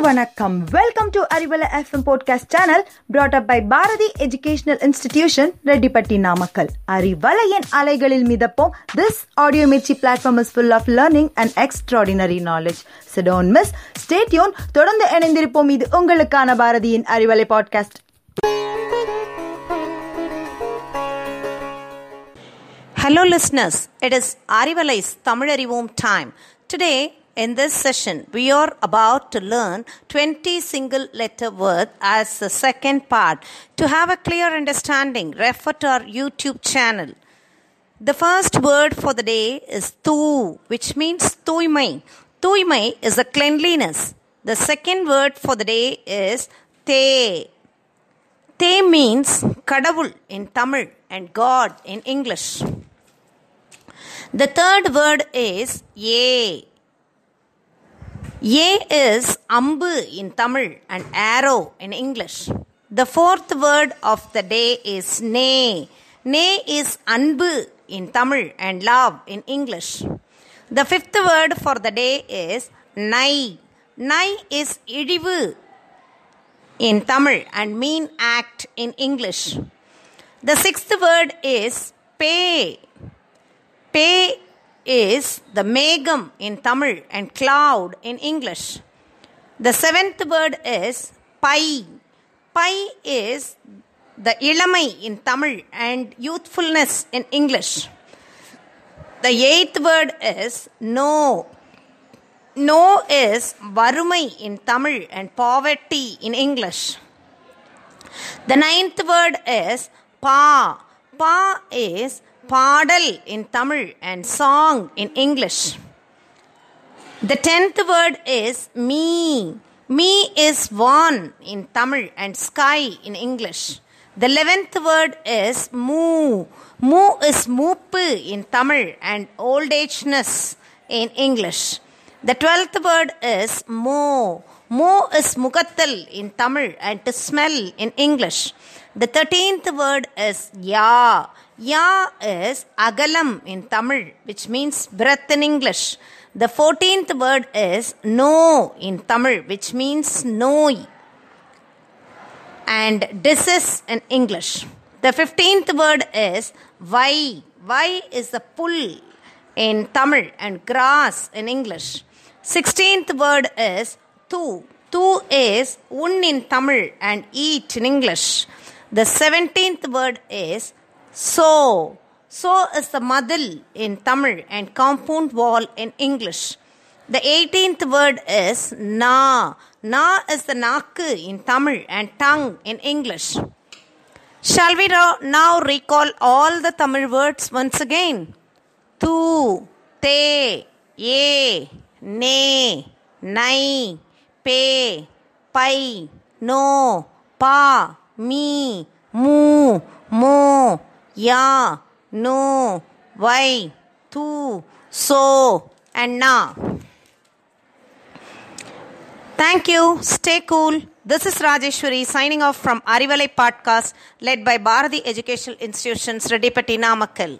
வணக்கம் welcome to Arivalai FM podcast channel brought up by Bharathi educational institution Rettipatti Namakkal அறிவலையின் அலைகளில் மிதப்போம் this audio Mirchi platform is full of learning and extraordinary knowledge சிடோன் miss stay tuned தொடர்ந்து இணைந்திருப்போம் இது உங்களுக்கான பாரதியின் Arivalai podcast Hello, listeners. It is Arivalai's Tamilarivom time. Today, in this session, we are about to learn 20 single letter words as the second part. To have a clear understanding, refer to our YouTube channel. The first word for the day is tu, which means tuimai. Tuimai is a cleanliness. The second word for the day is te. Te means kadavul in Tamil and God in English. The third word is ye. Ye is ambu in Tamil and arrow in English. The fourth word of the day is ne. Ne is anbu in Tamil and love in English. The fifth word for the day is nai. Nai is idivu in Tamil and mean act in English. The sixth word is pay. Pay is the megam in Tamil and cloud in English. The seventh word is pai. Pai is the ilamai in Tamil and youthfulness in English. The eighth word is no. No is varumai in Tamil and poverty in English. The ninth word is pa. Pa is பாடல் in Tamil and song in English. The tenth word is me. Me is one in Tamil and sky in English. The eleventh word is moo. Moo is moopu in Tamil and old ageness in English. The twelfth word is mo. Mo is mugattal in Tamil and to smell in English. The thirteenth word is ya. Ya is agalam in Tamil, which means breath in English. The fourteenth word is no in Tamil, which means noi. And disease in English. The fifteenth word is vai. Vai is the pull in Tamil and grass in English. Sixteenth word is tu. Tu is un in Tamil and eat in English. The seventeenth word is so. So is the madil in Tamil and compound wall in English. The 18th word is na. Na is the naku in Tamil and tongue in English. Shall we now recall all the Tamil words once again? Tu, te, ye, ne, nai, pe, pai, no, pa, me, mu, mo, ya, no, why, tu, so, and na. Thank you. Stay cool. This is Rajeshwari signing off from Arivalai Podcast led by Bharati Educational Institutions, Redipati Namakkal.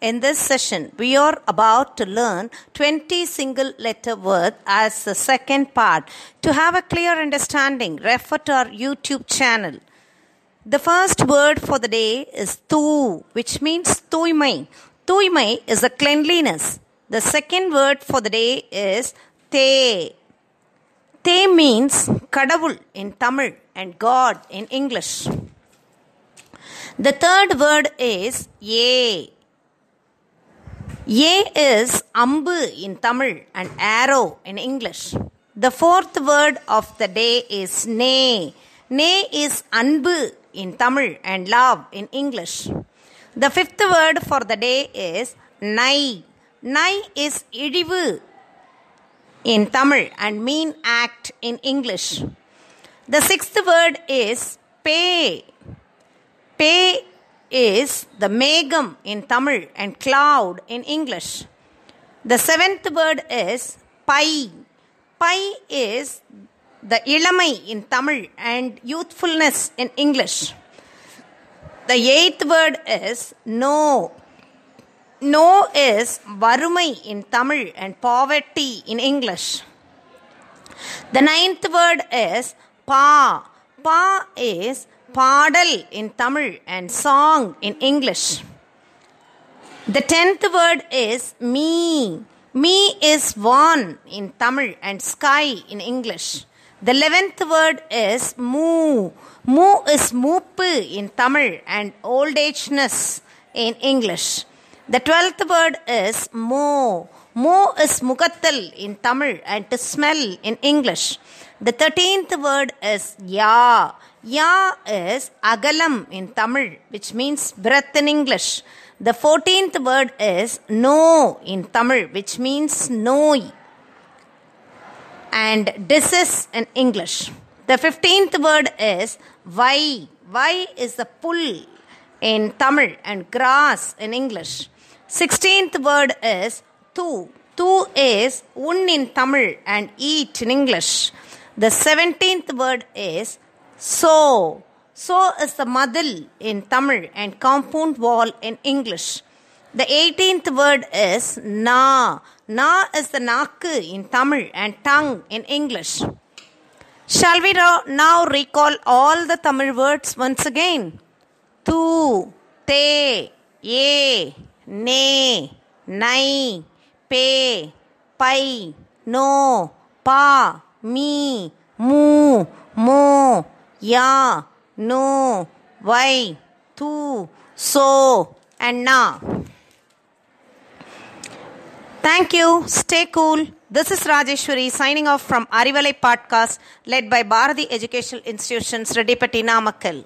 in this session, we are about to learn 20 single letter words as the second part. To have a clear understanding, refer to our YouTube channel. The first word for the day is tu, which means tuimai. Tuimai is a cleanliness. The second word for the day is te. Te means kadavul in Tamil and God in English. The third word is ye. Ye is ambu in Tamil and arrow in English. The fourth word of the day is ne. Ne is anbu in Tamil and love in English. The fifth word for the day is nai. Nai is idivu in Tamil and mean act in English. The sixth word is pay. Pay is the megam in Tamil and cloud in English. The seventh word is pai. Pai is the ilamai in Tamil and youthfulness in English. The eighth word is no. No is varumai in Tamil and poverty in English. The ninth word is pa. Pa is padal in Tamil and song in English. The tenth word is me. Me is one in Tamil and sky in English. The eleventh word is moo. Moo is moopu in Tamil and old ageness in English. The twelfth word is mo. Mo is mugattal in Tamil and to smell in English. The thirteenth word is ya. Ya is agalam in Tamil, which means breath in English. The fourteenth word is no in Tamil, which means noi and disease in English. The fifteenth word is vai. Vai is the pull in Tamil and grass in English. Sixteenth word is tu. Tu is un in Tamil and eat in English. The seventeenth word is so. So is the madil in Tamil and compound wall in English. The 18th word is na. Na is the naku in Tamil and tongue in English. Shall we now recall all the Tamil words once again? Tu, te, ye, ne, nai, pe, pai, no, pa, mi, mu, mo, ya, no, vai, tu, so, and na. Thank you. Stay cool. This is Rajeshwari signing off from Arivalai podcast led by Bharati Educational Institutions, Redipati Namakkal.